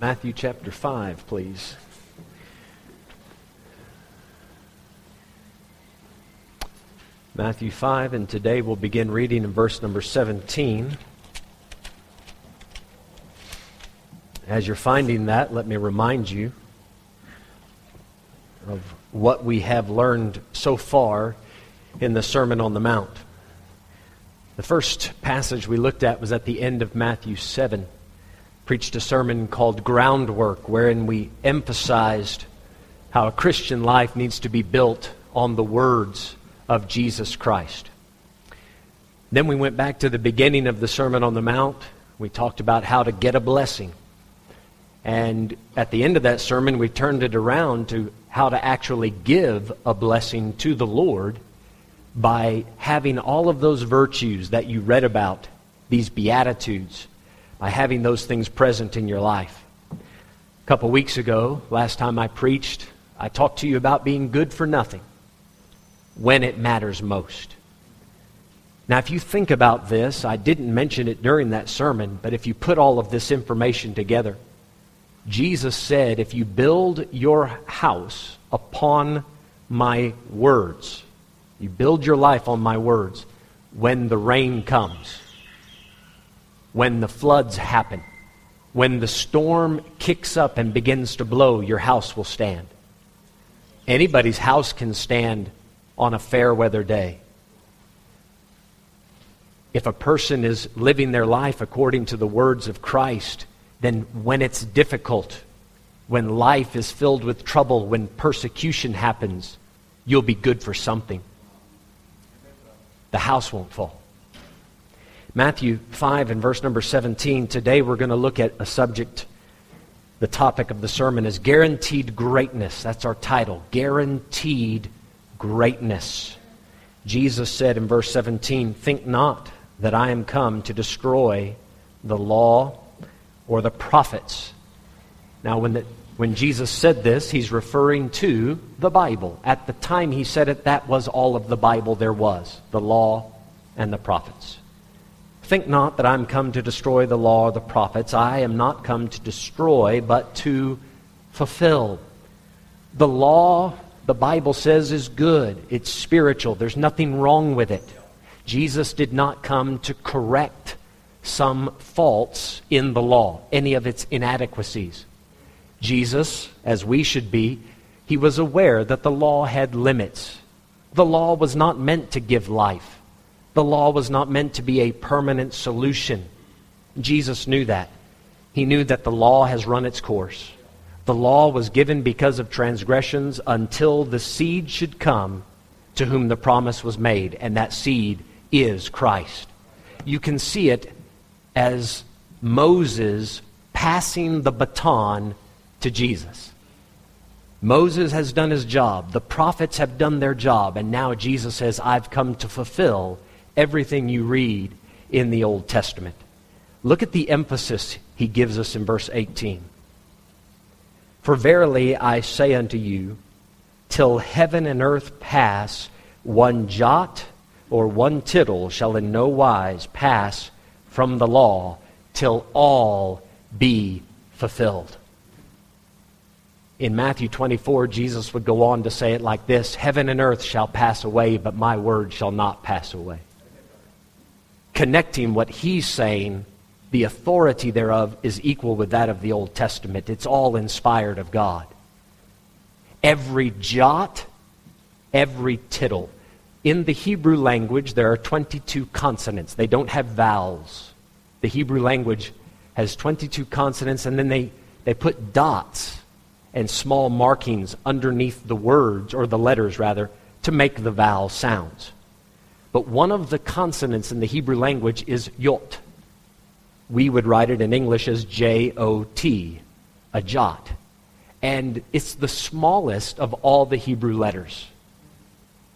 Matthew chapter 5, please. Matthew 5, and today we'll begin reading in verse number 17. As you're finding that, let me remind you of what we have learned so far in the Sermon on the Mount. The first passage we looked at was at the end of Matthew 7. Preached a sermon called Groundwork, wherein we emphasized how a Christian life needs to be built on the words of Jesus Christ. Then we went back to the beginning of the Sermon on the Mount. We talked about how to get a blessing. And at the end of that sermon, we turned it around to how to actually give a blessing to the Lord by having all of those virtues that you read about, these Beatitudes, by having those things present in your life. A couple weeks ago, last time I preached, I talked to you about being good for nothing when it matters most. Now, if you think about this, I didn't mention it during that sermon, but if you put all of this information together, Jesus said, If you build your house upon my words, you build your life on my words, when the rain comes, when the floods happen, when the storm kicks up and begins to blow, your house will stand. Anybody's house can stand on a fair weather day. If a person is living their life according to the words of Christ, then when it's difficult, when life is filled with trouble, when persecution happens, you'll be good for something. The house won't fall. Matthew 5 and verse number 17. Today we're going to look at a subject. The topic of the sermon is guaranteed greatness. That's our title. Guaranteed greatness. Jesus said in verse 17, Think not that I am come to destroy the law or the prophets. Now, when, the, when Jesus said this, he's referring to the Bible. At the time he said it, that was all of the Bible there was the law and the prophets. Think not that I'm come to destroy the law or the prophets. I am not come to destroy, but to fulfill. The law, the Bible says, is good, it's spiritual, there's nothing wrong with it. Jesus did not come to correct some faults in the law, any of its inadequacies. Jesus, as we should be, he was aware that the law had limits. The law was not meant to give life. The law was not meant to be a permanent solution. Jesus knew that. He knew that the law has run its course. The law was given because of transgressions until the seed should come to whom the promise was made, and that seed is Christ. You can see it as Moses passing the baton to Jesus. Moses has done his job, the prophets have done their job, and now Jesus says, I've come to fulfill everything you read in the Old Testament. Look at the emphasis he gives us in verse 18. For verily I say unto you, till heaven and earth pass, one jot or one tittle shall in no wise pass from the law till all be fulfilled. In Matthew 24, Jesus would go on to say it like this Heaven and earth shall pass away, but my word shall not pass away. Connecting what he's saying, the authority thereof is equal with that of the Old Testament. It's all inspired of God. Every jot, every tittle, in the Hebrew language, there are 22 consonants. They don't have vowels. The Hebrew language has 22 consonants, and then they, they put dots and small markings underneath the words, or the letters rather, to make the vowel sounds. But one of the consonants in the Hebrew language is yot. We would write it in English as J O T, a jot. And it's the smallest of all the Hebrew letters.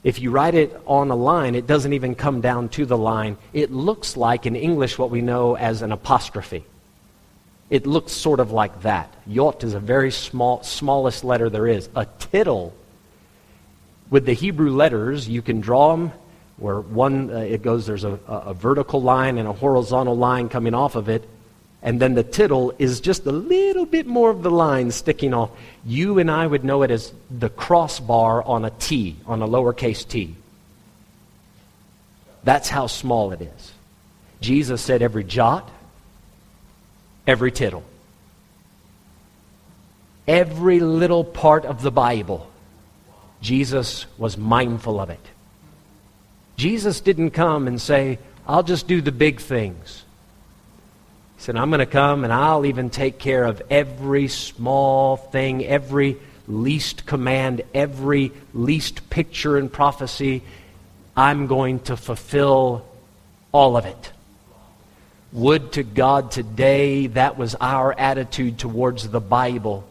If you write it on a line, it doesn't even come down to the line. It looks like in English what we know as an apostrophe. It looks sort of like that. Yot is a very small, smallest letter there is. A tittle. With the Hebrew letters, you can draw them where one, uh, it goes, there's a, a vertical line and a horizontal line coming off of it. and then the tittle is just a little bit more of the line sticking off. You and I would know it as the crossbar on a T, on a lowercase t. That's how small it is. Jesus said every jot, every tittle, every little part of the Bible, Jesus was mindful of it. Jesus didn't come and say, I'll just do the big things. He said, I'm going to come and I'll even take care of every small thing, every least command, every least picture in prophecy. I'm going to fulfill all of it. Would to God today that was our attitude towards the Bible,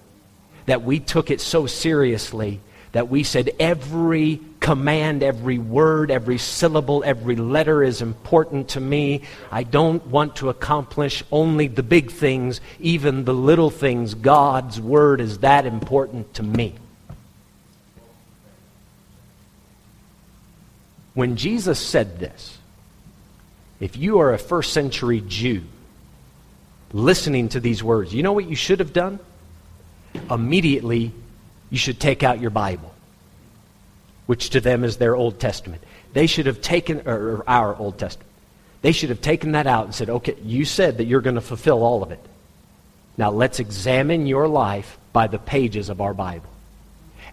that we took it so seriously that we said every command, every word, every syllable, every letter is important to me. I don't want to accomplish only the big things, even the little things. God's word is that important to me. When Jesus said this, if you are a first century Jew listening to these words, you know what you should have done? Immediately you should take out your Bible, which to them is their Old Testament. They should have taken, or our Old Testament. They should have taken that out and said, okay, you said that you're going to fulfill all of it. Now let's examine your life by the pages of our Bible.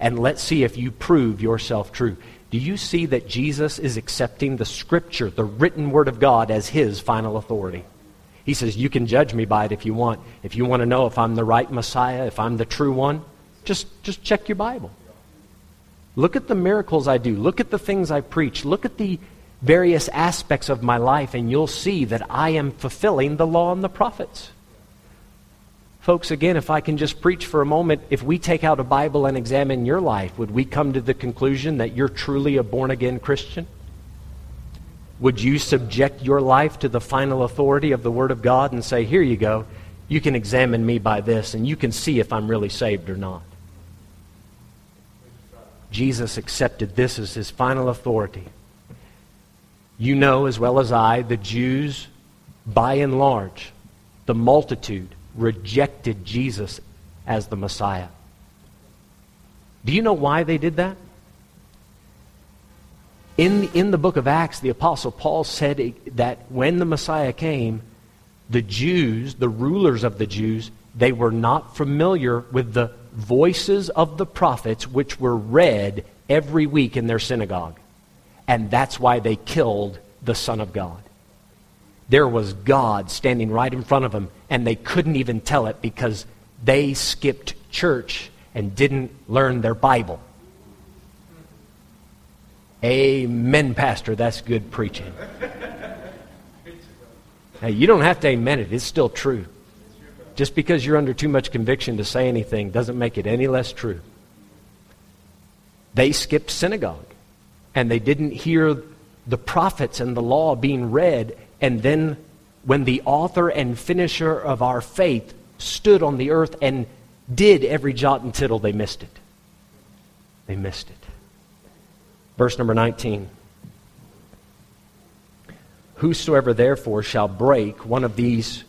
And let's see if you prove yourself true. Do you see that Jesus is accepting the Scripture, the written Word of God, as His final authority? He says, You can judge me by it if you want. If you want to know if I'm the right Messiah, if I'm the true one, just, just check your Bible. Look at the miracles I do. Look at the things I preach. Look at the various aspects of my life, and you'll see that I am fulfilling the law and the prophets. Folks, again, if I can just preach for a moment, if we take out a Bible and examine your life, would we come to the conclusion that you're truly a born again Christian? Would you subject your life to the final authority of the Word of God and say, Here you go, you can examine me by this, and you can see if I'm really saved or not? Jesus accepted this as his final authority. You know as well as I, the Jews, by and large, the multitude, rejected Jesus as the Messiah. Do you know why they did that? In, in the book of Acts, the Apostle Paul said that when the Messiah came, the Jews, the rulers of the Jews, they were not familiar with the voices of the prophets which were read every week in their synagogue. And that's why they killed the Son of God. There was God standing right in front of them, and they couldn't even tell it because they skipped church and didn't learn their Bible. Amen, Pastor. That's good preaching. Now, you don't have to amen it, it's still true. Just because you're under too much conviction to say anything doesn't make it any less true. They skipped synagogue and they didn't hear the prophets and the law being read. And then, when the author and finisher of our faith stood on the earth and did every jot and tittle, they missed it. They missed it. Verse number 19. Whosoever therefore shall break one of these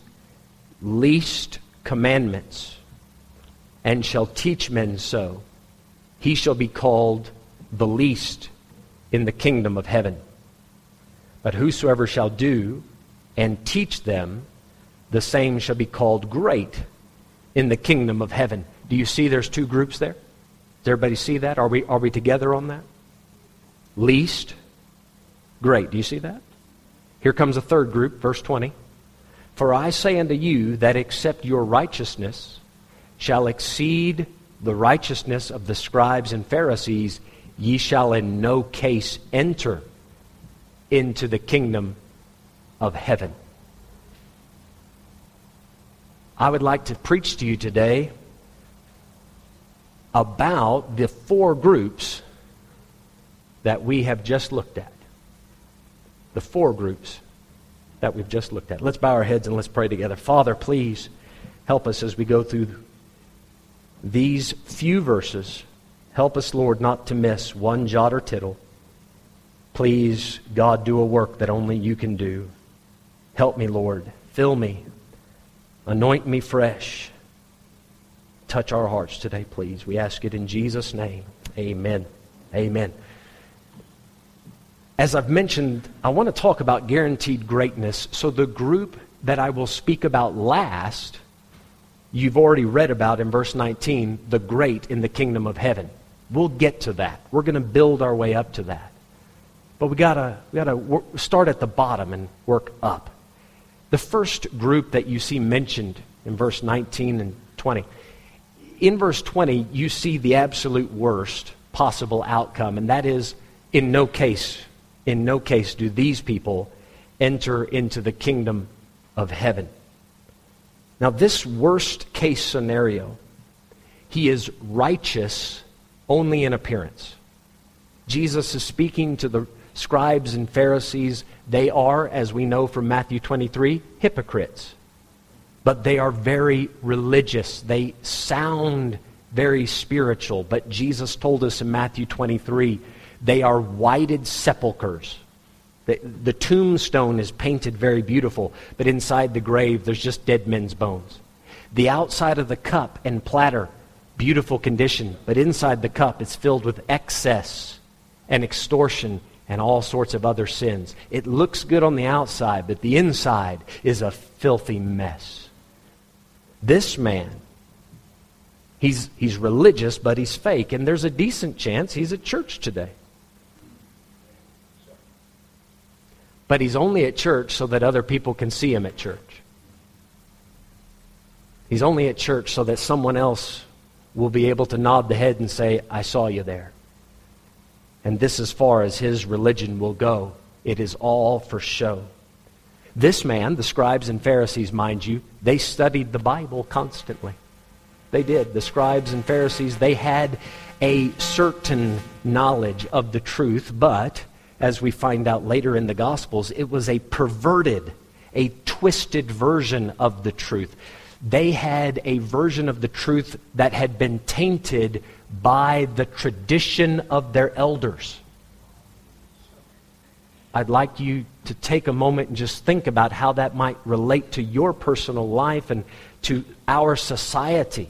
least commandments and shall teach men so, he shall be called the least in the kingdom of heaven. But whosoever shall do and teach them, the same shall be called great in the kingdom of heaven. Do you see there's two groups there? Does everybody see that? Are we, are we together on that? Least, great. Do you see that? Here comes a third group, verse 20. For I say unto you that except your righteousness shall exceed the righteousness of the scribes and Pharisees, ye shall in no case enter into the kingdom of heaven. I would like to preach to you today about the four groups that we have just looked at. The four groups that we've just looked at. Let's bow our heads and let's pray together. Father, please help us as we go through these few verses. Help us, Lord, not to miss one jot or tittle. Please, God, do a work that only you can do. Help me, Lord. Fill me Anoint me fresh. Touch our hearts today, please. We ask it in Jesus' name. Amen. Amen. As I've mentioned, I want to talk about guaranteed greatness. So, the group that I will speak about last, you've already read about in verse 19, the great in the kingdom of heaven. We'll get to that. We're going to build our way up to that. But we gotta we gotta start at the bottom and work up. The first group that you see mentioned in verse 19 and 20. In verse 20, you see the absolute worst possible outcome, and that is in no case in no case do these people enter into the kingdom of heaven. Now, this worst case scenario, he is righteous only in appearance. Jesus is speaking to the scribes and Pharisees. They are, as we know from Matthew 23, hypocrites. But they are very religious. They sound very spiritual. But Jesus told us in Matthew 23 they are whited sepulchres. The, the tombstone is painted very beautiful, but inside the grave there's just dead men's bones. The outside of the cup and platter, beautiful condition, but inside the cup it's filled with excess and extortion and all sorts of other sins. It looks good on the outside, but the inside is a filthy mess. This man, he's, he's religious, but he's fake, and there's a decent chance he's at church today. But he's only at church so that other people can see him at church. He's only at church so that someone else will be able to nod the head and say, I saw you there. And this, as far as his religion will go, it is all for show. This man, the scribes and Pharisees, mind you, they studied the Bible constantly. They did. The scribes and Pharisees, they had a certain knowledge of the truth, but as we find out later in the Gospels, it was a perverted, a twisted version of the truth. They had a version of the truth that had been tainted by the tradition of their elders. I'd like you to take a moment and just think about how that might relate to your personal life and to our society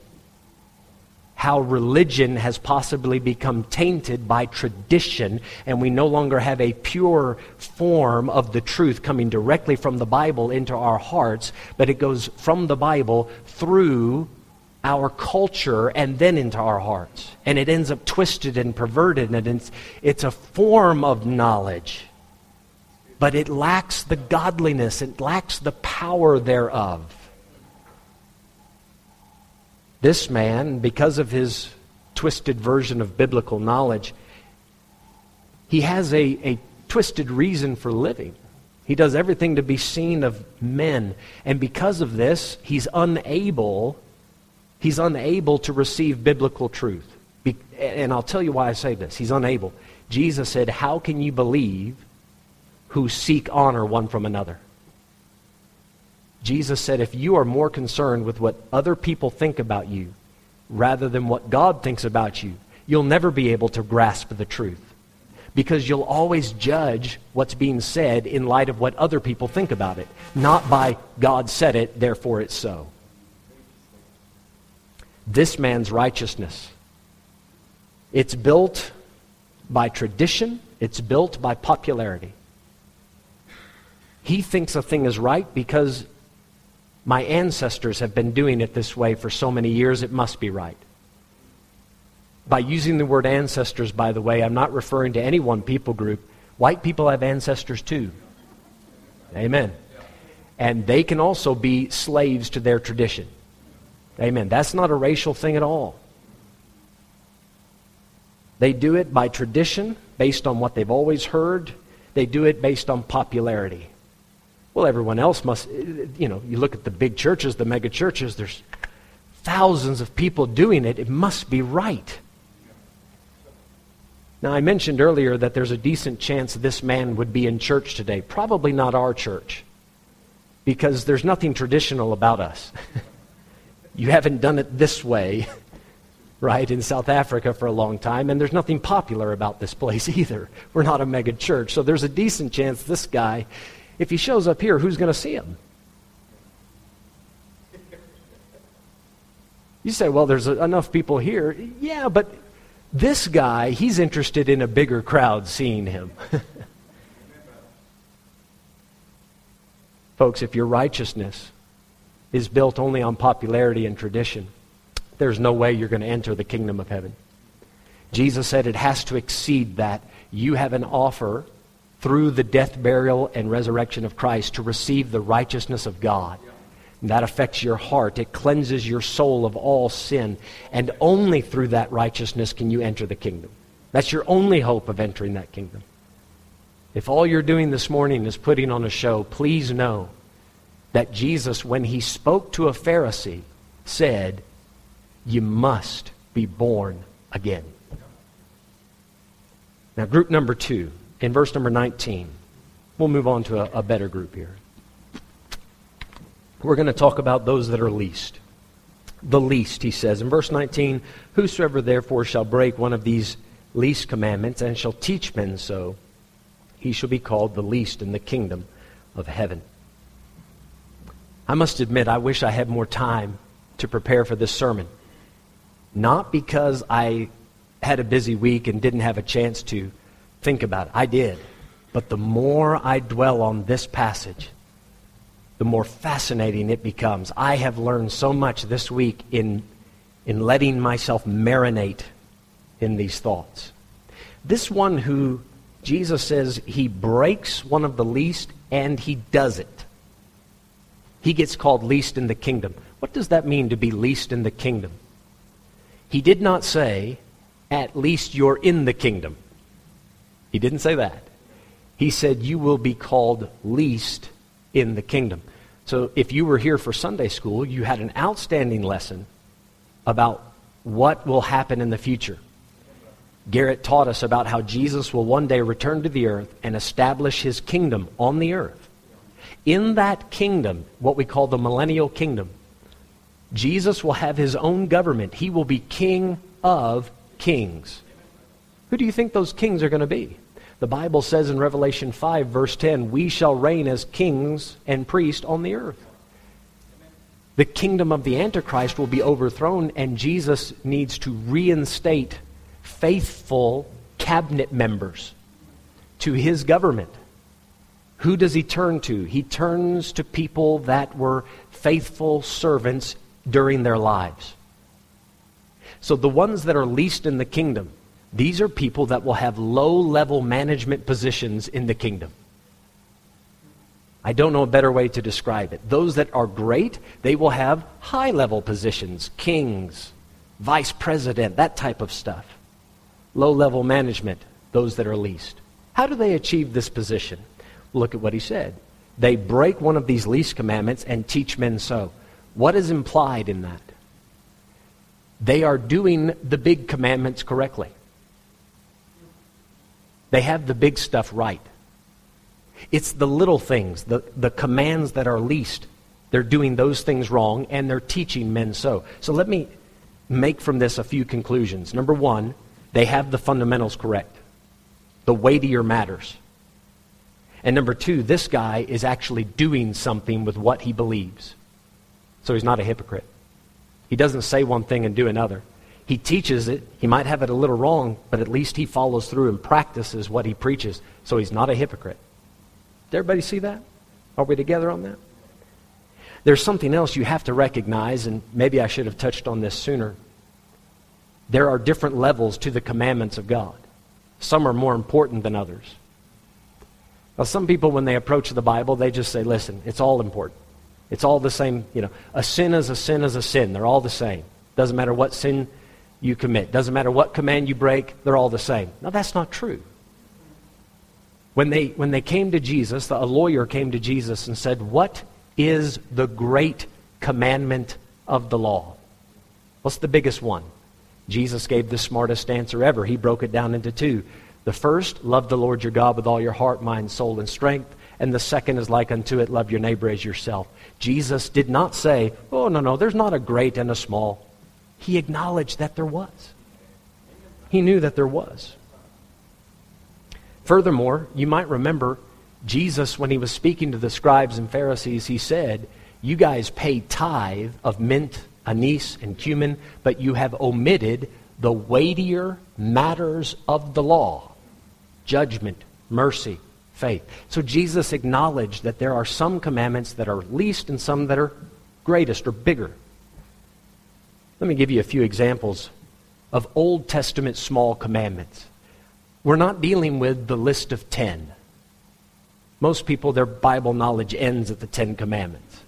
how religion has possibly become tainted by tradition, and we no longer have a pure form of the truth coming directly from the Bible into our hearts, but it goes from the Bible through our culture and then into our hearts. And it ends up twisted and perverted, and it's, it's a form of knowledge, but it lacks the godliness, it lacks the power thereof. This man, because of his twisted version of biblical knowledge, he has a, a twisted reason for living. He does everything to be seen of men. And because of this, he's unable, he's unable to receive biblical truth. Be, and I'll tell you why I say this. He's unable. Jesus said, How can you believe who seek honor one from another? Jesus said, if you are more concerned with what other people think about you rather than what God thinks about you, you'll never be able to grasp the truth. Because you'll always judge what's being said in light of what other people think about it, not by God said it, therefore it's so. This man's righteousness. It's built by tradition, it's built by popularity. He thinks a thing is right because my ancestors have been doing it this way for so many years, it must be right. By using the word ancestors, by the way, I'm not referring to any one people group. White people have ancestors too. Amen. And they can also be slaves to their tradition. Amen. That's not a racial thing at all. They do it by tradition, based on what they've always heard. They do it based on popularity. Well, everyone else must, you know, you look at the big churches, the mega churches, there's thousands of people doing it. It must be right. Now, I mentioned earlier that there's a decent chance this man would be in church today. Probably not our church, because there's nothing traditional about us. you haven't done it this way, right, in South Africa for a long time, and there's nothing popular about this place either. We're not a mega church, so there's a decent chance this guy if he shows up here, who's going to see him? You say, well, there's enough people here. Yeah, but this guy, he's interested in a bigger crowd seeing him. Folks, if your righteousness is built only on popularity and tradition, there's no way you're going to enter the kingdom of heaven. Jesus said it has to exceed that. You have an offer through the death, burial, and resurrection of Christ to receive the righteousness of God. And that affects your heart. It cleanses your soul of all sin. And only through that righteousness can you enter the kingdom. That's your only hope of entering that kingdom. If all you're doing this morning is putting on a show, please know that Jesus, when he spoke to a Pharisee, said, You must be born again. Now, group number two, in verse number 19, we'll move on to a, a better group here. We're going to talk about those that are least. The least, he says. In verse 19, Whosoever therefore shall break one of these least commandments and shall teach men so, he shall be called the least in the kingdom of heaven. I must admit, I wish I had more time to prepare for this sermon. Not because I had a busy week and didn't have a chance to think about it. I did. But the more I dwell on this passage, the more fascinating it becomes. I have learned so much this week in, in letting myself marinate in these thoughts. This one who Jesus says he breaks one of the least and he does it. He gets called least in the kingdom. What does that mean to be least in the kingdom? He did not say, at least you're in the kingdom. He didn't say that. He said, you will be called least in the kingdom. So if you were here for Sunday school, you had an outstanding lesson about what will happen in the future. Garrett taught us about how Jesus will one day return to the earth and establish his kingdom on the earth. In that kingdom, what we call the millennial kingdom, Jesus will have his own government. He will be king of kings. Who do you think those kings are going to be? The Bible says in Revelation 5, verse 10, we shall reign as kings and priests on the earth. The kingdom of the Antichrist will be overthrown, and Jesus needs to reinstate faithful cabinet members to his government. Who does he turn to? He turns to people that were faithful servants during their lives. So the ones that are least in the kingdom, these are people that will have low level management positions in the kingdom. I don't know a better way to describe it. Those that are great, they will have high level positions, kings, vice president, that type of stuff. Low level management, those that are least. How do they achieve this position? Look at what he said. They break one of these least commandments and teach men so. What is implied in that? They are doing the big commandments correctly. They have the big stuff right. It's the little things, the, the commands that are least. They're doing those things wrong, and they're teaching men so. So let me make from this a few conclusions. Number one, they have the fundamentals correct, the weightier matters. And number two, this guy is actually doing something with what he believes. So he's not a hypocrite. He doesn't say one thing and do another. He teaches it. He might have it a little wrong, but at least he follows through and practices what he preaches. So he's not a hypocrite. Did everybody see that? Are we together on that? There's something else you have to recognize, and maybe I should have touched on this sooner. There are different levels to the commandments of God. Some are more important than others. Now, some people, when they approach the Bible, they just say, listen, it's all important. It's all the same. You know, a sin is a sin is a sin. They're all the same. Doesn't matter what sin you commit. Doesn't matter what command you break, they're all the same. Now, that's not true. When they, when they came to Jesus, a lawyer came to Jesus and said, What is the great commandment of the law? What's the biggest one? Jesus gave the smartest answer ever. He broke it down into two. The first, love the Lord your God with all your heart, mind, soul, and strength. And the second is like unto it, love your neighbor as yourself. Jesus did not say, oh, no, no, there's not a great and a small. He acknowledged that there was. He knew that there was. Furthermore, you might remember Jesus, when he was speaking to the scribes and Pharisees, he said, You guys pay tithe of mint anise and cumin, but you have omitted the weightier matters of the law judgment, mercy, faith. So Jesus acknowledged that there are some commandments that are least and some that are greatest or bigger. Let me give you a few examples of Old Testament small commandments. We're not dealing with the list of ten. Most people, their Bible knowledge ends at the Ten Commandments.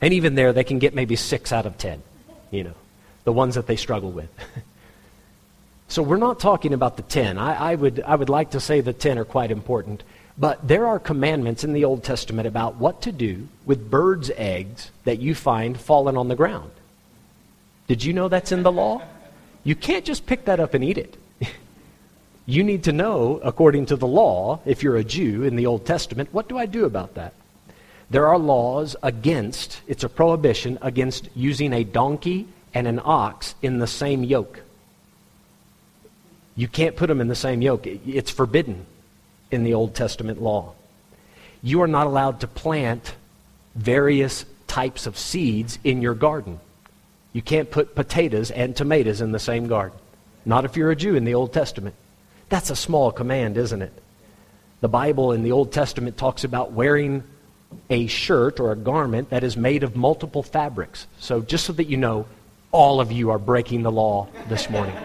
And even there, they can get maybe six out of ten, you know, the ones that they struggle with. so we're not talking about the ten. I, I, would, I would like to say the ten are quite important. But there are commandments in the Old Testament about what to do with birds' eggs that you find fallen on the ground. Did you know that's in the law? You can't just pick that up and eat it. you need to know, according to the law, if you're a Jew in the Old Testament, what do I do about that? There are laws against, it's a prohibition against using a donkey and an ox in the same yoke. You can't put them in the same yoke. It's forbidden in the Old Testament law. You are not allowed to plant various types of seeds in your garden. You can't put potatoes and tomatoes in the same garden. Not if you're a Jew in the Old Testament. That's a small command, isn't it? The Bible in the Old Testament talks about wearing a shirt or a garment that is made of multiple fabrics. So, just so that you know, all of you are breaking the law this morning.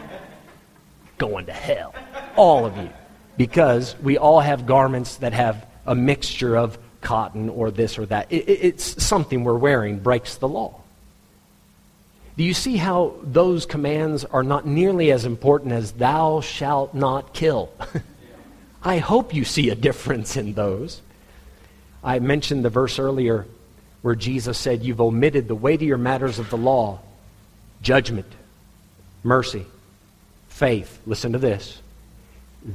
Going to hell. All of you. Because we all have garments that have a mixture of cotton or this or that. It, it's something we're wearing breaks the law. Do you see how those commands are not nearly as important as thou shalt not kill? I hope you see a difference in those. I mentioned the verse earlier where Jesus said, You've omitted the weightier matters of the law judgment, mercy, faith. Listen to this.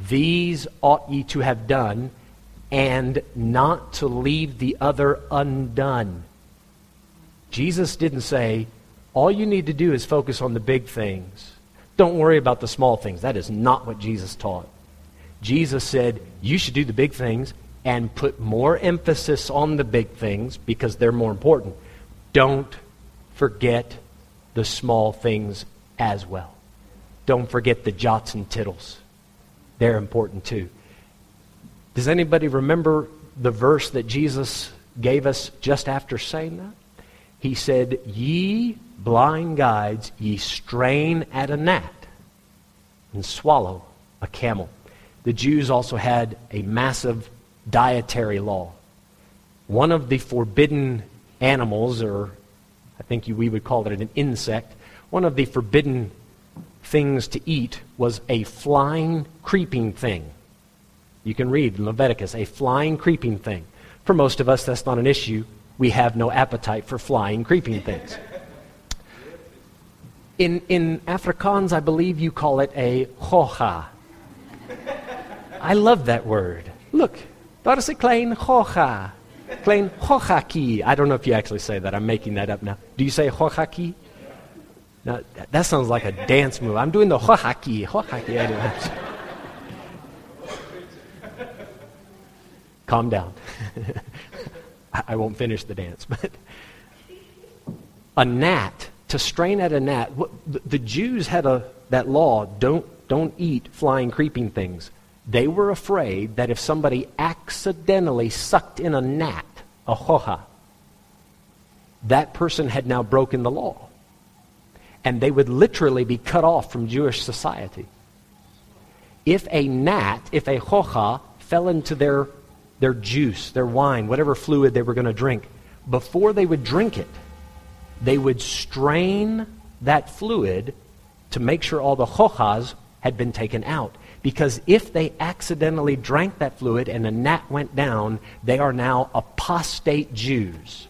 These ought ye to have done, and not to leave the other undone. Jesus didn't say, all you need to do is focus on the big things. Don't worry about the small things. That is not what Jesus taught. Jesus said, You should do the big things and put more emphasis on the big things because they're more important. Don't forget the small things as well. Don't forget the jots and tittles. They're important too. Does anybody remember the verse that Jesus gave us just after saying that? He said, Ye blind guides, ye strain at a gnat and swallow a camel. The Jews also had a massive dietary law. One of the forbidden animals, or I think we would call it an insect, one of the forbidden things to eat was a flying, creeping thing. You can read in Leviticus, a flying, creeping thing. For most of us, that's not an issue. We have no appetite for flying, creeping things. In, in Afrikaans, I believe you call it a gogga. I love that word. Look, daar is 'n klein gogga. Klein goggatjie. I don't know if you actually say that. I'm making that up now. Do you say goggatjie? No, that sounds like a dance move. I'm doing the goggatjie. Goggatjie. Anyway. Calm down. I won't finish the dance, but a gnat to strain at a gnat. The Jews had a, that law don't, don't eat flying, creeping things. They were afraid that if somebody accidentally sucked in a gnat, a gogga, that person had now broken the law. And they would literally be cut off from Jewish society. If a gnat, if a gogga, fell into their, their juice, their wine, whatever fluid they were going to drink, before they would drink it, they would strain that fluid to make sure all the goggas had been taken out. Because if they accidentally drank that fluid and a gnat went down, they are now apostate Jews.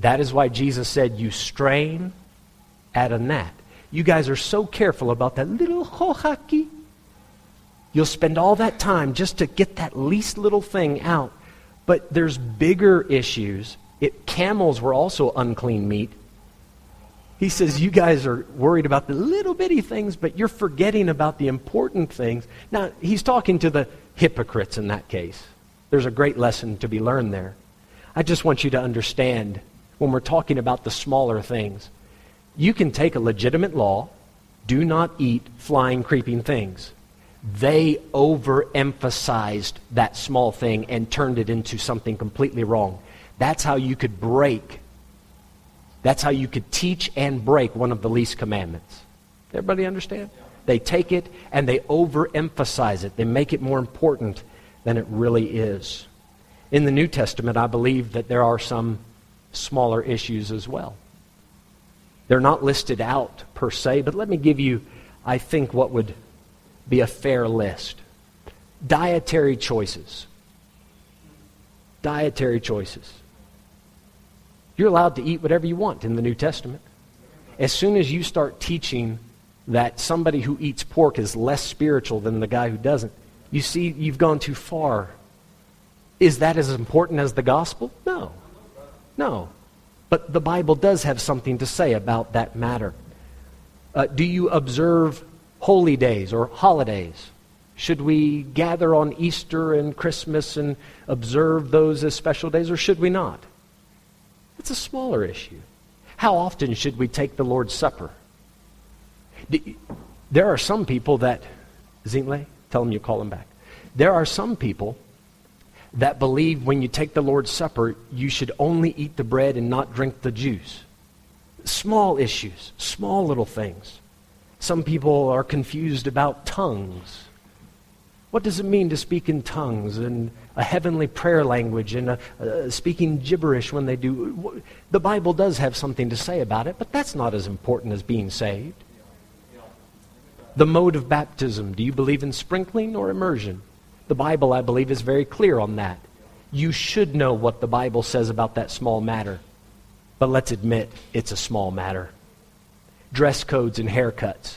That is why Jesus said, You strain at a gnat. You guys are so careful about that little goggatjie. You'll spend all that time just to get that least little thing out. But there's bigger issues it, camels were also unclean meat. He says, You guys are worried about the little bitty things, but you're forgetting about the important things. Now, he's talking to the hypocrites in that case. There's a great lesson to be learned there. I just want you to understand when we're talking about the smaller things. You can take a legitimate law, do not eat flying, creeping things. They overemphasized that small thing and turned it into something completely wrong. That's how you could break. That's how you could teach and break one of the least commandments. Everybody understand? They take it and they overemphasize it. They make it more important than it really is. In the New Testament, I believe that there are some smaller issues as well. They're not listed out per se, but let me give you, I think, what would be a fair list. Dietary choices. Dietary choices. You're allowed to eat whatever you want in the New Testament. As soon as you start teaching that somebody who eats pork is less spiritual than the guy who doesn't, you see you've gone too far. Is that as important as the gospel? No. No. But the Bible does have something to say about that matter. Uh, do you observe holy days or holidays? Should we gather on Easter and Christmas and observe those as special days, or should we not? It's a smaller issue. How often should we take the Lord's Supper? There are some people that, Zingle, tell them you call them back. There are some people that believe when you take the Lord's Supper, you should only eat the bread and not drink the juice. Small issues, small little things. Some people are confused about tongues. What does it mean to speak in tongues and a heavenly prayer language and a, uh, speaking gibberish when they do? The Bible does have something to say about it, but that's not as important as being saved. The mode of baptism. Do you believe in sprinkling or immersion? The Bible, I believe, is very clear on that. You should know what the Bible says about that small matter. But let's admit it's a small matter. Dress codes and haircuts.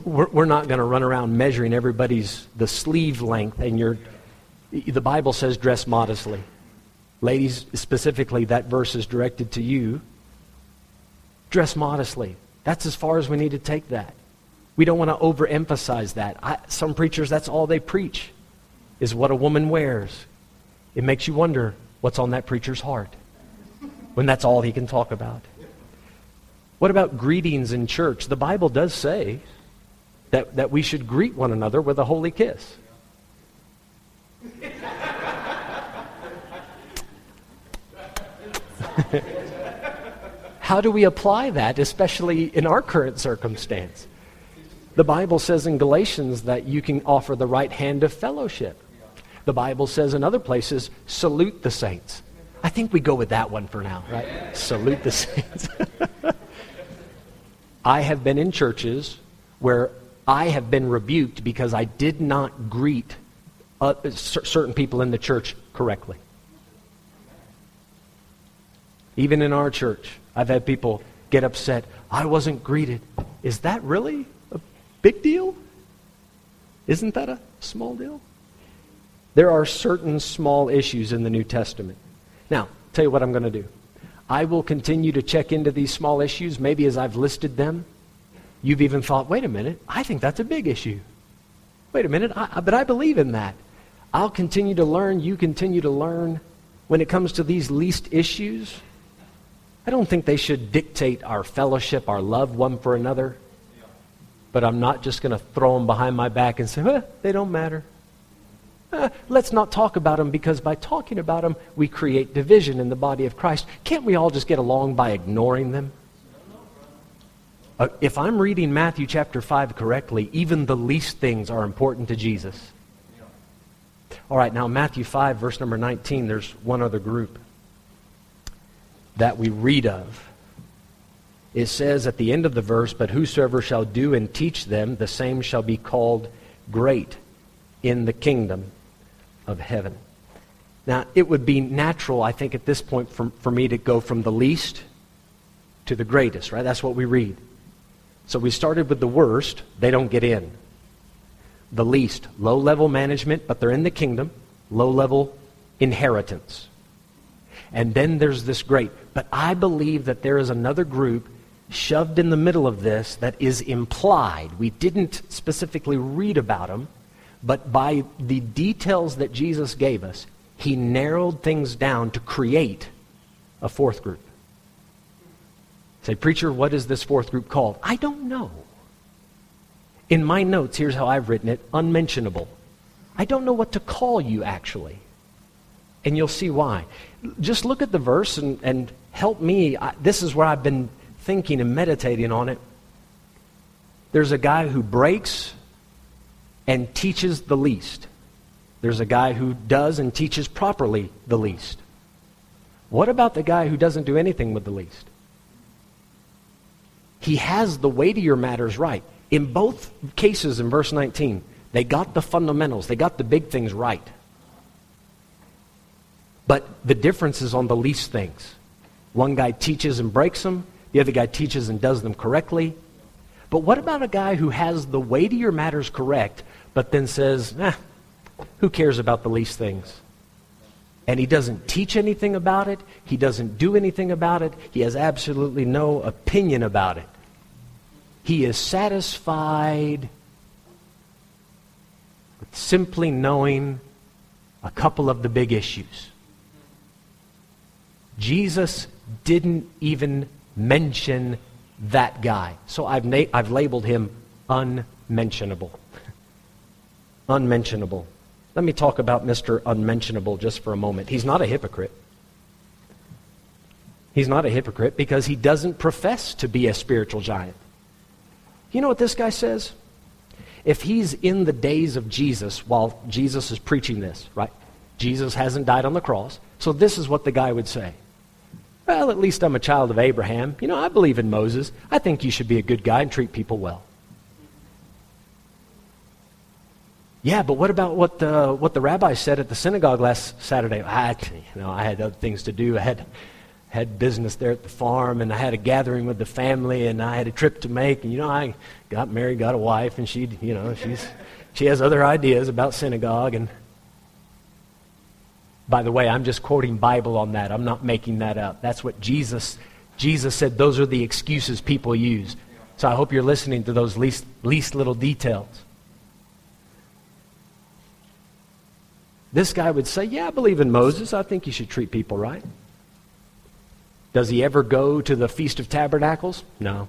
We're not going to run around measuring everybody's the sleeve length and your the Bible says dress modestly. Ladies, specifically, that verse is directed to you. Dress modestly. That's as far as we need to take that. We don't want to overemphasize that. I, some preachers, that's all they preach, is what a woman wears. It makes you wonder what's on that preacher's heart when that's all he can talk about. What about greetings in church? The Bible does say that, that we should greet one another with a holy kiss. How do we apply that, especially in our current circumstance? The Bible says in Galatians that you can offer the right hand of fellowship. The Bible says in other places, salute the saints. I think we go with that one for now, right? Salute the saints. I have been in churches where I have been rebuked because I did not greet uh, certain people in the church correctly. Even in our church, I've had people get upset. I wasn't greeted. Is that really a Big deal? Isn't that a small deal? There are certain small issues in the New Testament. Now, tell you what I'm going to do. I will continue to check into these small issues, maybe as I've listed them. You've even thought, wait a minute, I think that's a big issue. Wait a minute, I, but I believe in that. I'll continue to learn, you continue to learn. When it comes to these least issues, I don't think they should dictate our fellowship, our love one for another but I'm not just going to throw them behind my back and say, well, they don't matter. Uh, let's not talk about them because by talking about them, we create division in the body of Christ. Can't we all just get along by ignoring them? Uh, if I'm reading Matthew chapter 5 correctly, even the least things are important to Jesus. All right, now Matthew 5, verse number 19, there's one other group that we read of it says at the end of the verse, But whosoever shall do and teach them, the same shall be called great in the kingdom of heaven. Now, it would be natural, I think, at this point for, for me to go from the least to the greatest, right? That's what we read. So we started with the worst, they don't get in. The least, low level management, but they're in the kingdom, low level inheritance. And then there's this great. But I believe that there is another group shoved in the middle of this that is implied. We didn't specifically read about them, but by the details that Jesus gave us, he narrowed things down to create a fourth group. Say, preacher, what is this fourth group called? I don't know. In my notes, here's how I've written it unmentionable. I don't know what to call you, actually. And you'll see why. Just look at the verse and, and help me. I, this is where I've been thinking and meditating on it. There's a guy who breaks and teaches the least. There's a guy who does and teaches properly the least. What about the guy who doesn't do anything with the least? He has the weightier matters right. In both cases in verse 19, they got the fundamentals, they got the big things right. But the difference is on the least things. One guy teaches and breaks them, the other guy teaches and does them correctly. But what about a guy who has the weightier matters correct, but then says, eh, who cares about the least things? And he doesn't teach anything about it. He doesn't do anything about it. He has absolutely no opinion about it. He is satisfied with simply knowing a couple of the big issues. Jesus didn't even mention that guy. So I've, na- I've labeled him unmentionable. unmentionable. Let me talk about Mr. Unmentionable just for a moment. He's not a hypocrite. He's not a hypocrite because he doesn't profess to be a spiritual giant. You know what this guy says? If he's in the days of Jesus while Jesus is preaching this, right? Jesus hasn't died on the cross. So this is what the guy would say. Well, at least I'm a child of Abraham. You know, I believe in Moses. I think you should be a good guy and treat people well. Yeah, but what about what the, what the rabbi said at the synagogue last Saturday? I, you know, I had other things to do. I had, had business there at the farm, and I had a gathering with the family, and I had a trip to make. And, you know, I got married, got a wife, and she, you know, she's, she has other ideas about synagogue. And by the way, I'm just quoting Bible on that. I'm not making that up. That's what Jesus, Jesus said those are the excuses people use. So I hope you're listening to those least, least little details. This guy would say, Yeah, I believe in Moses. I think you should treat people right. Does he ever go to the Feast of Tabernacles? No.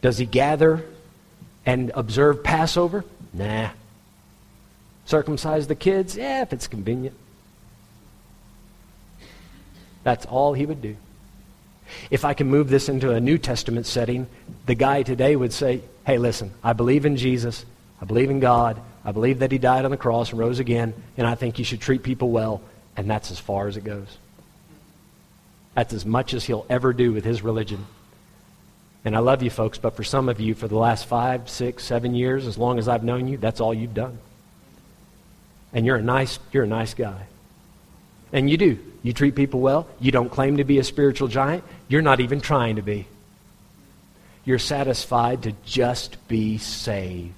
Does he gather and observe Passover? Nah. Circumcise the kids? Yeah, if it's convenient. That's all he would do. If I can move this into a New Testament setting, the guy today would say, Hey, listen, I believe in Jesus. I believe in God. I believe that he died on the cross and rose again, and I think you should treat people well, and that's as far as it goes. That's as much as he'll ever do with his religion. And I love you folks, but for some of you, for the last five, six, seven years, as long as I've known you, that's all you've done. And you're a nice, you're a nice guy. And you do. You treat people well. You don't claim to be a spiritual giant. You're not even trying to be. You're satisfied to just be saved.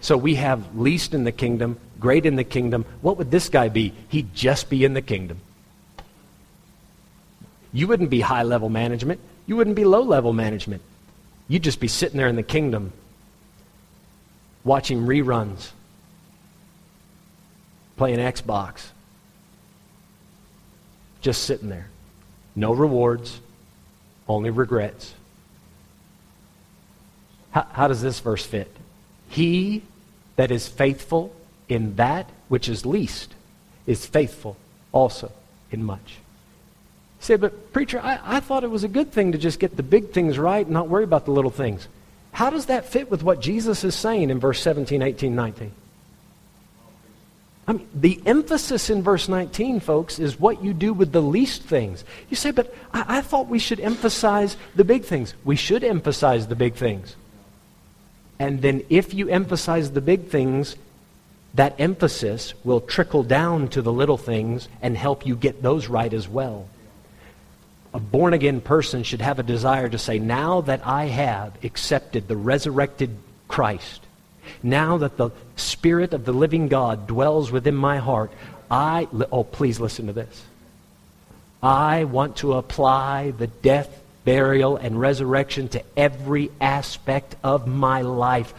So we have least in the kingdom, great in the kingdom. What would this guy be? He'd just be in the kingdom. You wouldn't be high level management. You wouldn't be low level management. You'd just be sitting there in the kingdom watching reruns, playing Xbox, just sitting there. No rewards, only regrets. How, how does this verse fit? He that is faithful in that which is least is faithful also in much. Say, but preacher, I, I thought it was a good thing to just get the big things right and not worry about the little things. How does that fit with what Jesus is saying in verse 17, 18, 19? I mean, the emphasis in verse 19, folks, is what you do with the least things. You say, but I, I thought we should emphasize the big things. We should emphasize the big things. And then if you emphasize the big things, that emphasis will trickle down to the little things and help you get those right as well. A born again person should have a desire to say, now that I have accepted the resurrected Christ, now that the Spirit of the living God dwells within my heart, I, oh, please listen to this. I want to apply the death burial, and resurrection to every aspect of my life,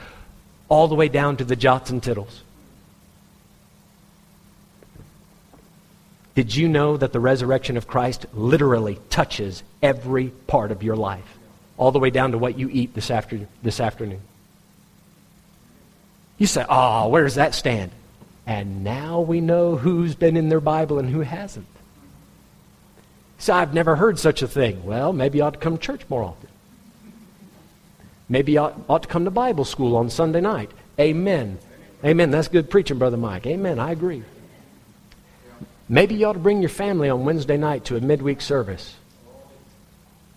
all the way down to the jots and tittles. Did you know that the resurrection of Christ literally touches every part of your life, all the way down to what you eat this, after, this afternoon? You say, ah, oh, where does that stand? And now we know who's been in their Bible and who hasn't. So I've never heard such a thing. Well, maybe you ought to come to church more often. Maybe you ought, ought to come to Bible school on Sunday night. Amen. Amen. That's good preaching, Brother Mike. Amen. I agree. Maybe you ought to bring your family on Wednesday night to a midweek service.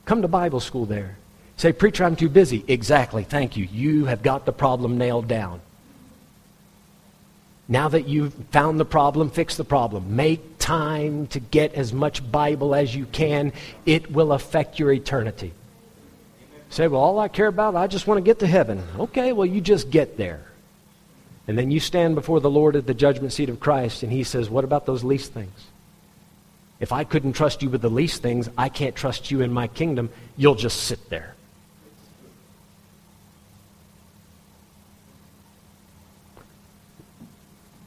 Come to Bible school there. Say, Preacher, I'm too busy. Exactly. Thank you. You have got the problem nailed down. Now that you've found the problem, fix the problem. Make time to get as much Bible as you can. It will affect your eternity. Say, well, all I care about, I just want to get to heaven. Okay, well, you just get there. And then you stand before the Lord at the judgment seat of Christ, and He says, What about those least things? If I couldn't trust you with the least things, I can't trust you in my kingdom. You'll just sit there.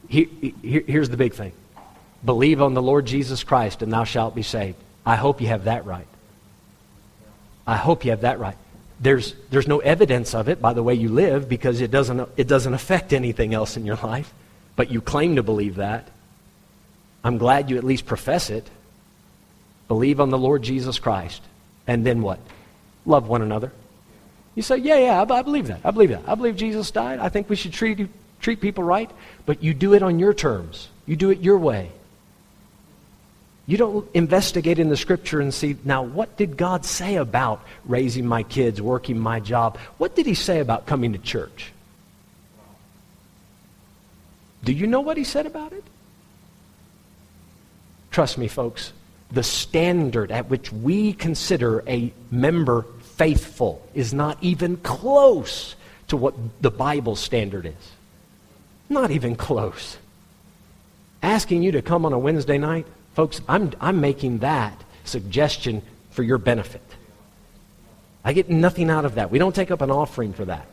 Here, here, here's the big thing believe on the Lord Jesus Christ, and thou shalt be saved. I hope you have that right. I hope you have that right. There's, there's no evidence of it by the way you live because it doesn't, it doesn't affect anything else in your life, but you claim to believe that. I'm glad you at least profess it. Believe on the Lord Jesus Christ. And then what? Love one another. You say, yeah, yeah, I, I believe that. I believe that. I believe Jesus died. I think we should treat, treat people right, but you do it on your terms. You do it your way. You don't investigate in the scripture and see, now, what did God say about raising my kids, working my job? What did he say about coming to church? Do you know what he said about it? Trust me, folks, the standard at which we consider a member faithful is not even close to what the Bible standard is. Not even close. Asking you to come on a Wednesday night, Folks, I'm, I'm making that suggestion for your benefit. I get nothing out of that. We don't take up an offering for that.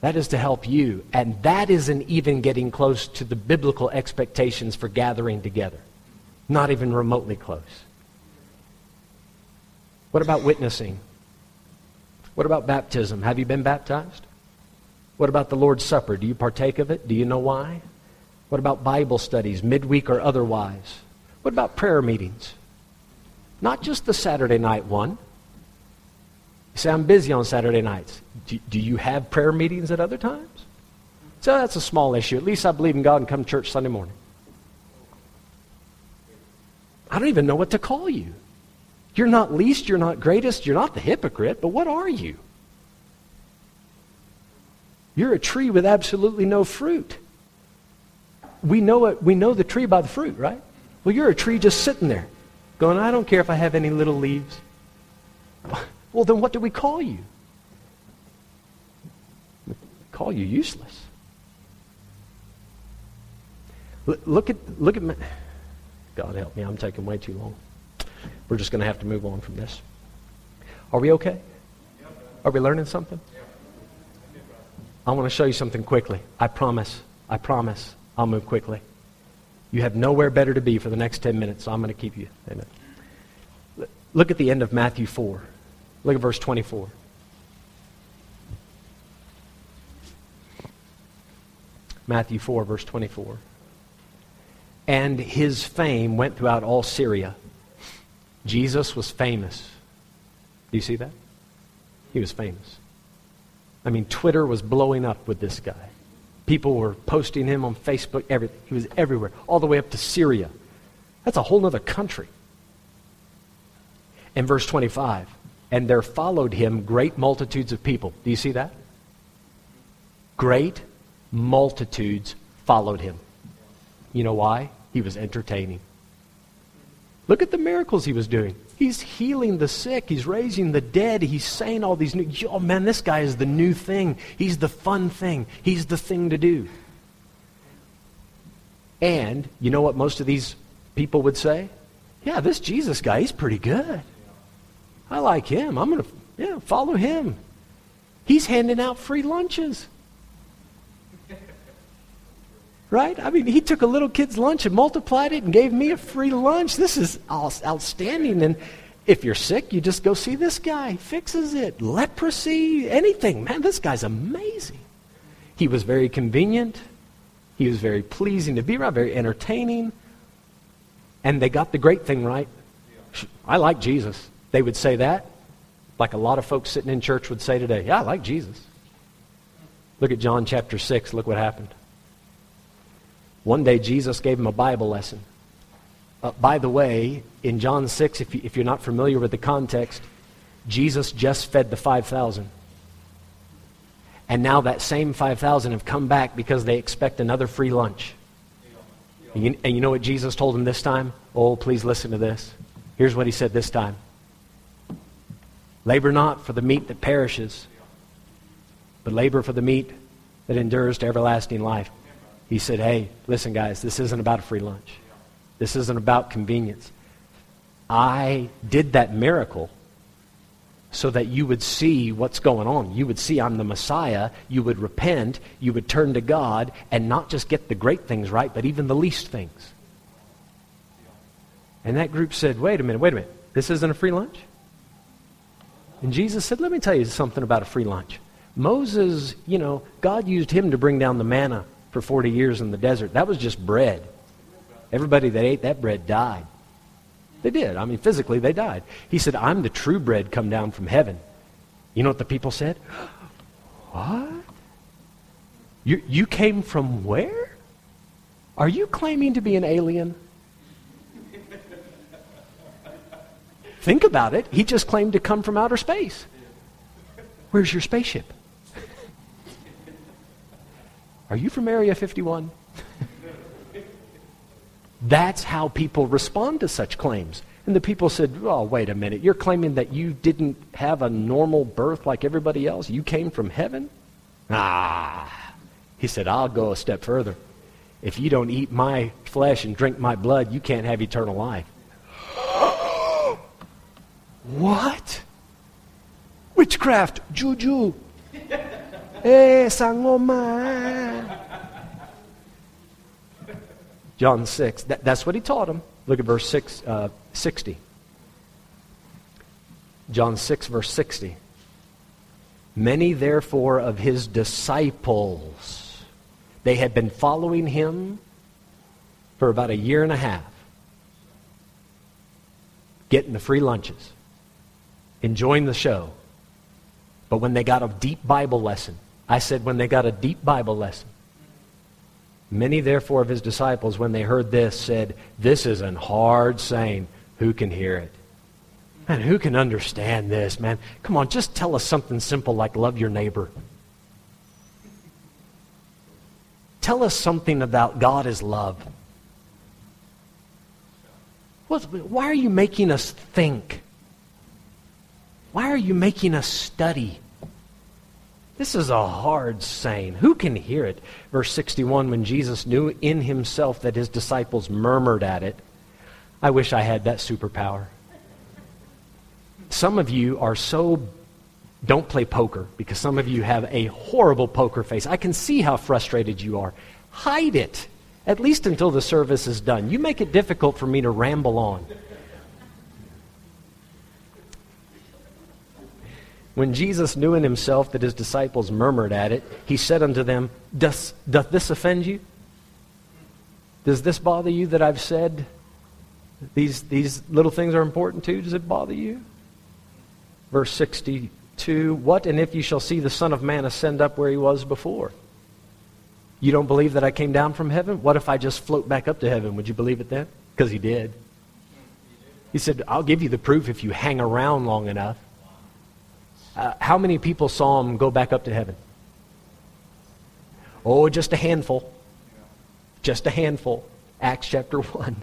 That is to help you. And that isn't even getting close to the biblical expectations for gathering together. Not even remotely close. What about witnessing? What about baptism? Have you been baptized? What about the Lord's Supper? Do you partake of it? Do you know why? What about Bible studies, midweek or otherwise? What about prayer meetings? Not just the Saturday night one. You say, I'm busy on Saturday nights. Do, do you have prayer meetings at other times? So that's a small issue. At least I believe in God and come to church Sunday morning. I don't even know what to call you. You're not least, you're not greatest, you're not the hypocrite, but what are you? You're a tree with absolutely no fruit we know it, we know the tree by the fruit, right? Well, you're a tree just sitting there, going, I don't care if I have any little leaves. Well, then what do we call you? We call you useless. Look at look at me. God help me, I'm taking way too long. We're just going to have to move on from this. Are we okay? Are we learning something? I want to show you something quickly. I promise. I promise. I'll move quickly. You have nowhere better to be for the next 10 minutes, so I'm going to keep you. Amen. Look at the end of Matthew 4. Look at verse 24. Matthew 4, verse 24. And his fame went throughout all Syria. Jesus was famous. Do you see that? He was famous. I mean, Twitter was blowing up with this guy. People were posting him on Facebook, everything. He was everywhere, all the way up to Syria. That's a whole other country. In verse 25, and there followed him great multitudes of people. Do you see that? Great multitudes followed him. You know why? He was entertaining. Look at the miracles he was doing. He's healing the sick. He's raising the dead. He's saying all these new. Oh man, this guy is the new thing. He's the fun thing. He's the thing to do. And you know what most of these people would say? Yeah, this Jesus guy, he's pretty good. I like him. I'm going to yeah, follow him. He's handing out free lunches. Right? I mean, he took a little kid's lunch and multiplied it and gave me a free lunch. This is outstanding. And if you're sick, you just go see this guy. He Fixes it. Leprosy, anything. Man, this guy's amazing. He was very convenient. He was very pleasing to be around, very entertaining. And they got the great thing right. I like Jesus. They would say that, like a lot of folks sitting in church would say today. Yeah, I like Jesus. Look at John chapter 6. Look what happened. One day, Jesus gave him a Bible lesson. Uh, by the way, in John 6, if, you, if you're not familiar with the context, Jesus just fed the 5,000. And now that same 5,000 have come back because they expect another free lunch. And you, and you know what Jesus told them this time? Oh, please listen to this. Here's what he said this time Labor not for the meat that perishes, but labor for the meat that endures to everlasting life. He said, Hey, listen, guys, this isn't about a free lunch. This isn't about convenience. I did that miracle so that you would see what's going on. You would see I'm the Messiah. You would repent. You would turn to God and not just get the great things right, but even the least things. And that group said, wait a minute, wait a minute. This isn't a free lunch? And Jesus said, let me tell you something about a free lunch. Moses, you know, God used him to bring down the manna for 40 years in the desert. That was just bread. Everybody that ate that bread died. They did. I mean, physically, they died. He said, I'm the true bread come down from heaven. You know what the people said? What? You, you came from where? Are you claiming to be an alien? Think about it. He just claimed to come from outer space. Where's your spaceship? Are you from Area 51? That's how people respond to such claims. And the people said, Oh, wait a minute. You're claiming that you didn't have a normal birth like everybody else? You came from heaven? Ah. He said, I'll go a step further. If you don't eat my flesh and drink my blood, you can't have eternal life. what? Witchcraft, juju. Eh, sangoma. John 6. That, that's what he taught them. Look at verse 6, uh, 60. John 6, verse 60. Many, therefore, of his disciples, they had been following him for about a year and a half, getting the free lunches, enjoying the show. But when they got a deep Bible lesson, I said, when they got a deep Bible lesson, Many, therefore, of his disciples, when they heard this, said, This is an hard saying. Who can hear it? Man, who can understand this, man? Come on, just tell us something simple like love your neighbor. Tell us something about God is love. Why are you making us think? Why are you making us study? This is a hard saying. Who can hear it? Verse 61 When Jesus knew in himself that his disciples murmured at it, I wish I had that superpower. Some of you are so. Don't play poker because some of you have a horrible poker face. I can see how frustrated you are. Hide it, at least until the service is done. You make it difficult for me to ramble on. When Jesus knew in himself that his disciples murmured at it, he said unto them, Doth, doth this offend you? Does this bother you that I've said these, these little things are important too? Does it bother you? Verse 62 What and if you shall see the Son of Man ascend up where he was before? You don't believe that I came down from heaven? What if I just float back up to heaven? Would you believe it then? Because he did. He said, I'll give you the proof if you hang around long enough. Uh, how many people saw him go back up to heaven? Oh, just a handful. Just a handful. Acts chapter 1,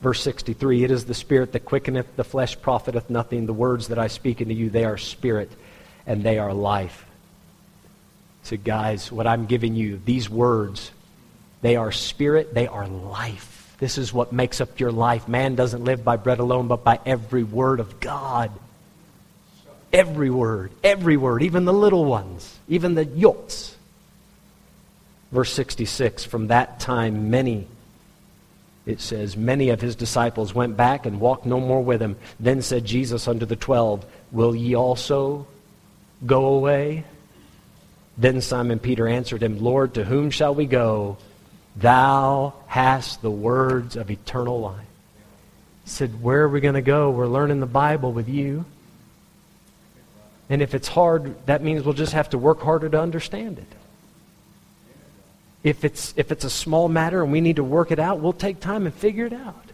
verse 63. It is the Spirit that quickeneth, the flesh profiteth nothing. The words that I speak unto you, they are spirit and they are life. So, guys, what I'm giving you, these words, they are spirit, they are life. This is what makes up your life. Man doesn't live by bread alone, but by every word of God. Every word, every word, even the little ones, even the yots. Verse 66 From that time, many, it says, many of his disciples went back and walked no more with him. Then said Jesus unto the twelve, Will ye also go away? Then Simon Peter answered him, Lord, to whom shall we go? Thou hast the words of eternal life. He said, Where are we going to go? We're learning the Bible with you. And if it's hard, that means we'll just have to work harder to understand it. If it's, if it's a small matter and we need to work it out, we'll take time and figure it out.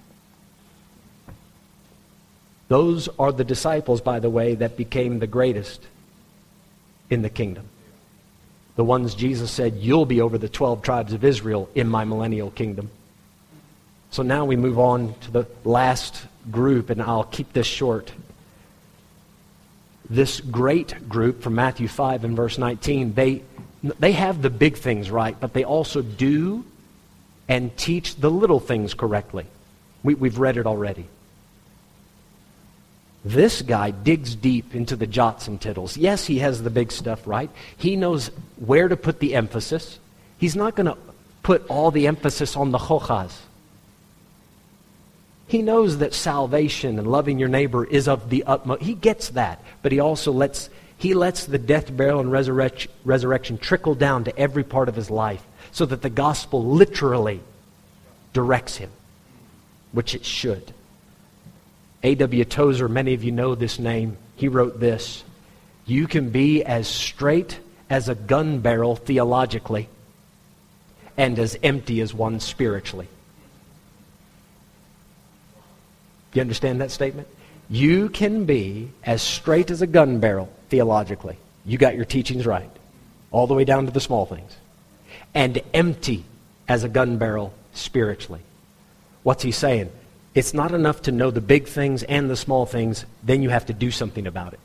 Those are the disciples, by the way, that became the greatest in the kingdom. The ones Jesus said, You'll be over the 12 tribes of Israel in my millennial kingdom. So now we move on to the last group, and I'll keep this short. This great group from Matthew 5 and verse 19, they, they have the big things right, but they also do and teach the little things correctly. We, we've read it already. This guy digs deep into the jots and tittles. Yes, he has the big stuff right. He knows where to put the emphasis. He's not going to put all the emphasis on the goggas. He knows that salvation and loving your neighbor is of the utmost. He gets that, but he also lets he lets the death, burial, and resurrection, resurrection trickle down to every part of his life, so that the gospel literally directs him, which it should. A.W. Tozer, many of you know this name. He wrote this You can be as straight as a gun barrel theologically and as empty as one spiritually. Do you understand that statement? You can be as straight as a gun barrel theologically. You got your teachings right, all the way down to the small things. And empty as a gun barrel spiritually. What's he saying? It's not enough to know the big things and the small things, then you have to do something about it.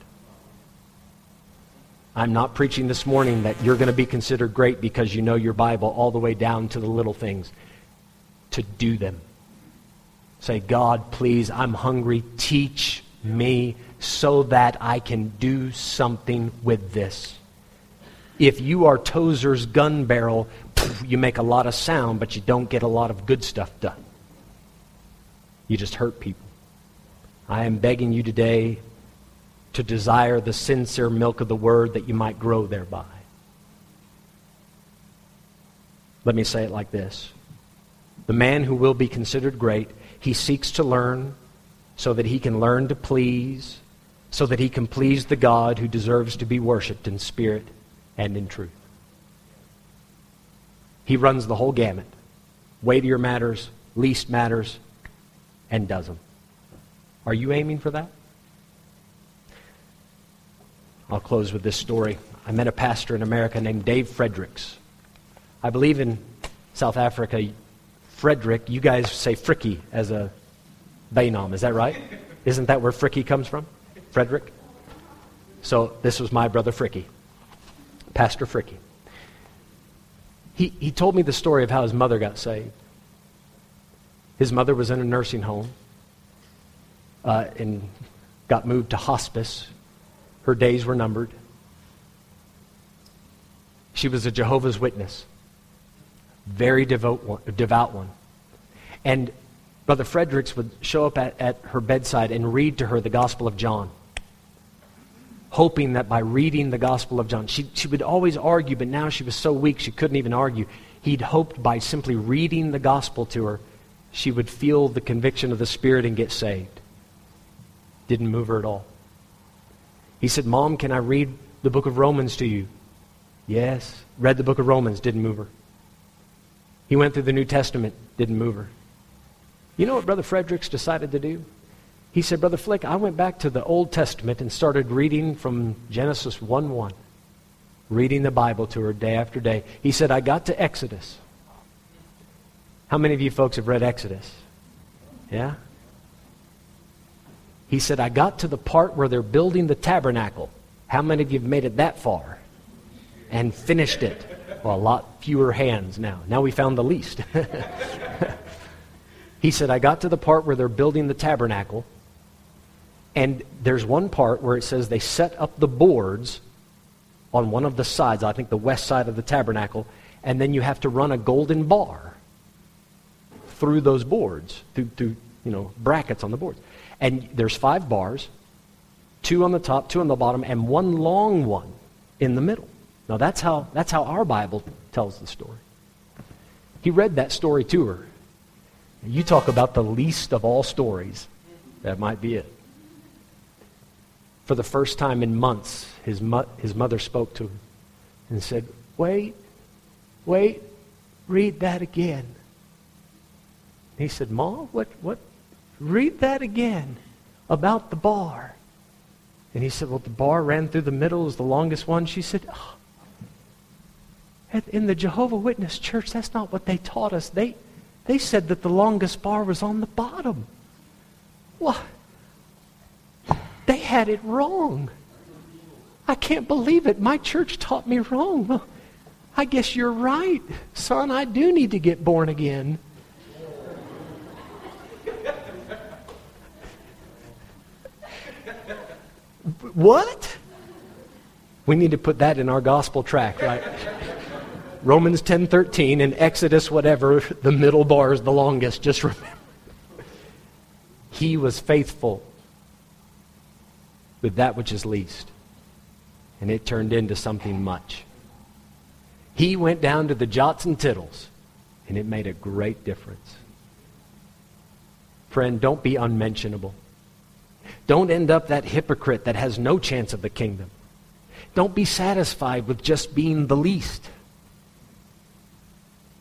I'm not preaching this morning that you're going to be considered great because you know your Bible all the way down to the little things. To do them. Say, God, please, I'm hungry. Teach me so that I can do something with this. If you are Tozer's gun barrel, you make a lot of sound, but you don't get a lot of good stuff done. You just hurt people. I am begging you today to desire the sincere milk of the word that you might grow thereby. Let me say it like this The man who will be considered great, he seeks to learn so that he can learn to please, so that he can please the God who deserves to be worshiped in spirit and in truth. He runs the whole gamut weightier matters, least matters, and does them. Are you aiming for that? I'll close with this story. I met a pastor in America named Dave Fredericks. I believe in South Africa, Frederick, you guys say Fricky as a Bainam, is that right? Isn't that where Fricky comes from? Frederick? So this was my brother Fricky, Pastor Fricky. He, he told me the story of how his mother got saved. His mother was in a nursing home uh, and got moved to hospice. Her days were numbered. She was a Jehovah's Witness, very devout one. Devout one. And Brother Fredericks would show up at, at her bedside and read to her the Gospel of John, hoping that by reading the Gospel of John, she, she would always argue, but now she was so weak she couldn't even argue. He'd hoped by simply reading the Gospel to her she would feel the conviction of the Spirit and get saved. Didn't move her at all. He said, Mom, can I read the book of Romans to you? Yes. Read the book of Romans, didn't move her. He went through the New Testament, didn't move her. You know what Brother Fredericks decided to do? He said, Brother Flick, I went back to the Old Testament and started reading from Genesis 1 1, reading the Bible to her day after day. He said, I got to Exodus. How many of you folks have read Exodus? Yeah? He said, I got to the part where they're building the tabernacle. How many of you have made it that far and finished it? Well, a lot fewer hands now. Now we found the least. he said, I got to the part where they're building the tabernacle, and there's one part where it says they set up the boards on one of the sides, I think the west side of the tabernacle, and then you have to run a golden bar through those boards, through, through you know, brackets on the boards. And there's five bars, two on the top, two on the bottom, and one long one in the middle. Now that's how, that's how our Bible tells the story. He read that story to her. You talk about the least of all stories. That might be it. For the first time in months, his, mo- his mother spoke to him and said, Wait, wait, read that again. he said, Mom, what, what? Read that again about the bar. And he said, Well, the bar ran through the middle, was the longest one. She said, oh, In the Jehovah Witness church, that's not what they taught us. They, they said that the longest bar was on the bottom. What? They had it wrong. I can't believe it. My church taught me wrong. Well, I guess you're right. Son, I do need to get born again. what? We need to put that in our gospel track, right? Romans 10:13 and Exodus whatever, the middle bar is the longest, just remember. He was faithful with that which is least. And it turned into something much. He went down to the jots and tittles, and it made a great difference. Friend, don't be unmentionable. Don't end up that hypocrite that has no chance of the kingdom. Don't be satisfied with just being the least.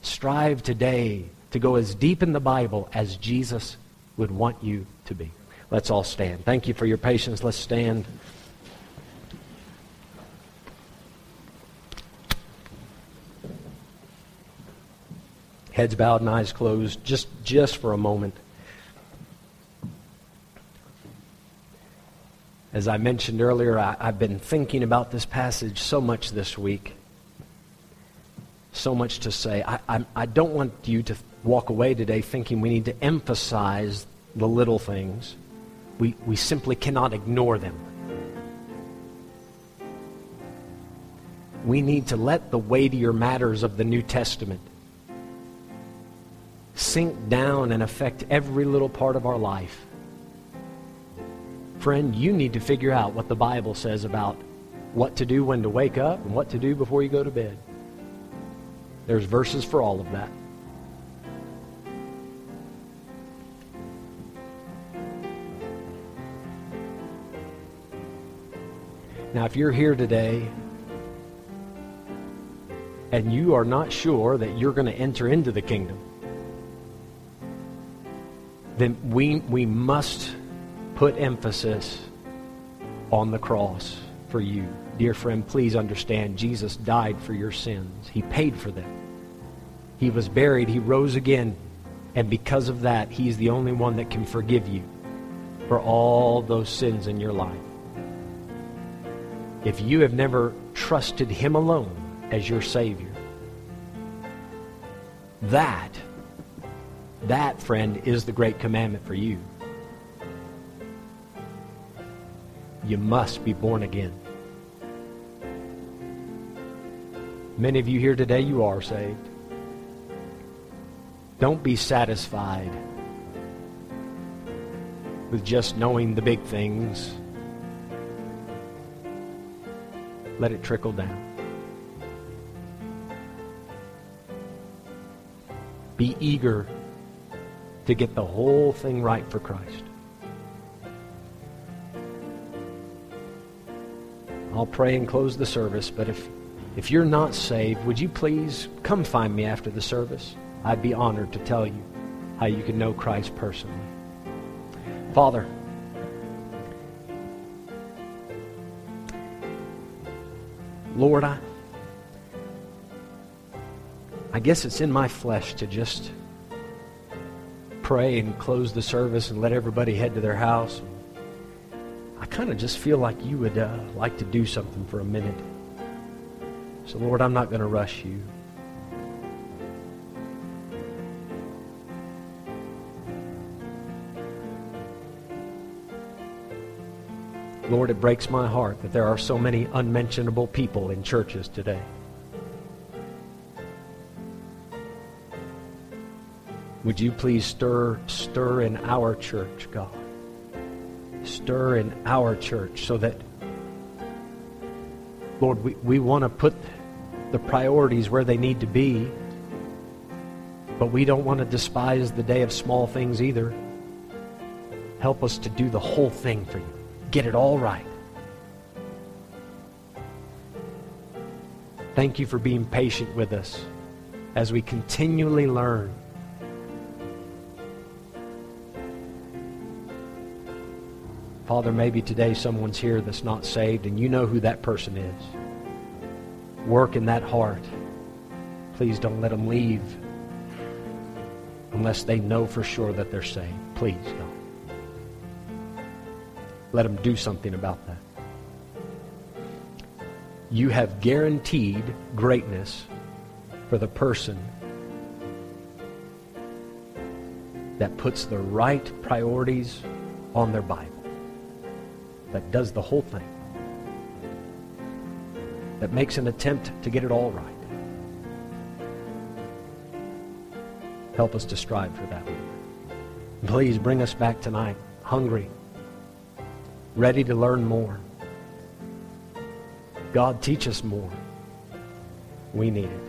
Strive today to go as deep in the Bible as Jesus would want you to be. Let's all stand. Thank you for your patience. Let's stand. Heads bowed and eyes closed, just, just for a moment. As I mentioned earlier, I, have been thinking about this passage so much this week. So much to say. I, I, I don't want you to walk away today thinking we need to emphasize the little things we, we simply cannot ignore them. We need to let the weightier matters of the New Testament sink down and affect every little part of our life. Friend, you need to figure out what the Bible says about what to do when to wake up and what to do before you go to bed. There's verses for all of that. Now, if you're here today and you are not sure that you're going to enter into the kingdom, then we, we must put emphasis on the cross for you. Dear friend, please understand Jesus died for your sins. He paid for them. He was buried. He rose again. And because of that, He's the only one that can forgive you for all those sins in your life. If you have never trusted Him alone as your Savior, that, that, friend, is the great commandment for you. You must be born again. Many of you here today, you are saved. Don't be satisfied with just knowing the big things Let it trickle down. Be eager to get the whole thing right for Christ. I'll pray and close the service, but if, if you're not saved, would you please come find me after the service? I'd be honored to tell you how you can know Christ personally. Father, Lord, I, I guess it's in my flesh to just pray and close the service and let everybody head to their house. I kind of just feel like you would uh, like to do something for a minute. So, Lord, I'm not going to rush you. Lord, it breaks my heart that there are so many unmentionable people in churches today. Would you please stir, stir in our church, God? Stir in our church so that, Lord, we, we want to put the priorities where they need to be, but we don't want to despise the day of small things either. Help us to do the whole thing for you. Get it all right. Thank you for being patient with us as we continually learn. Father, maybe today someone's here that's not saved and you know who that person is. Work in that heart. Please don't let them leave unless they know for sure that they're saved. Please, God. Let them do something about that. You have guaranteed greatness for the person that puts the right priorities on their Bible, that does the whole thing, that makes an attempt to get it all right. Help us to strive for that. Please bring us back tonight hungry, ready to learn more. God, teach us more. We need it.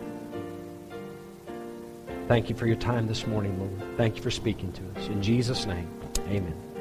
Thank you for your time this morning, Lord. Thank you for speaking to us. In Jesus' name, amen.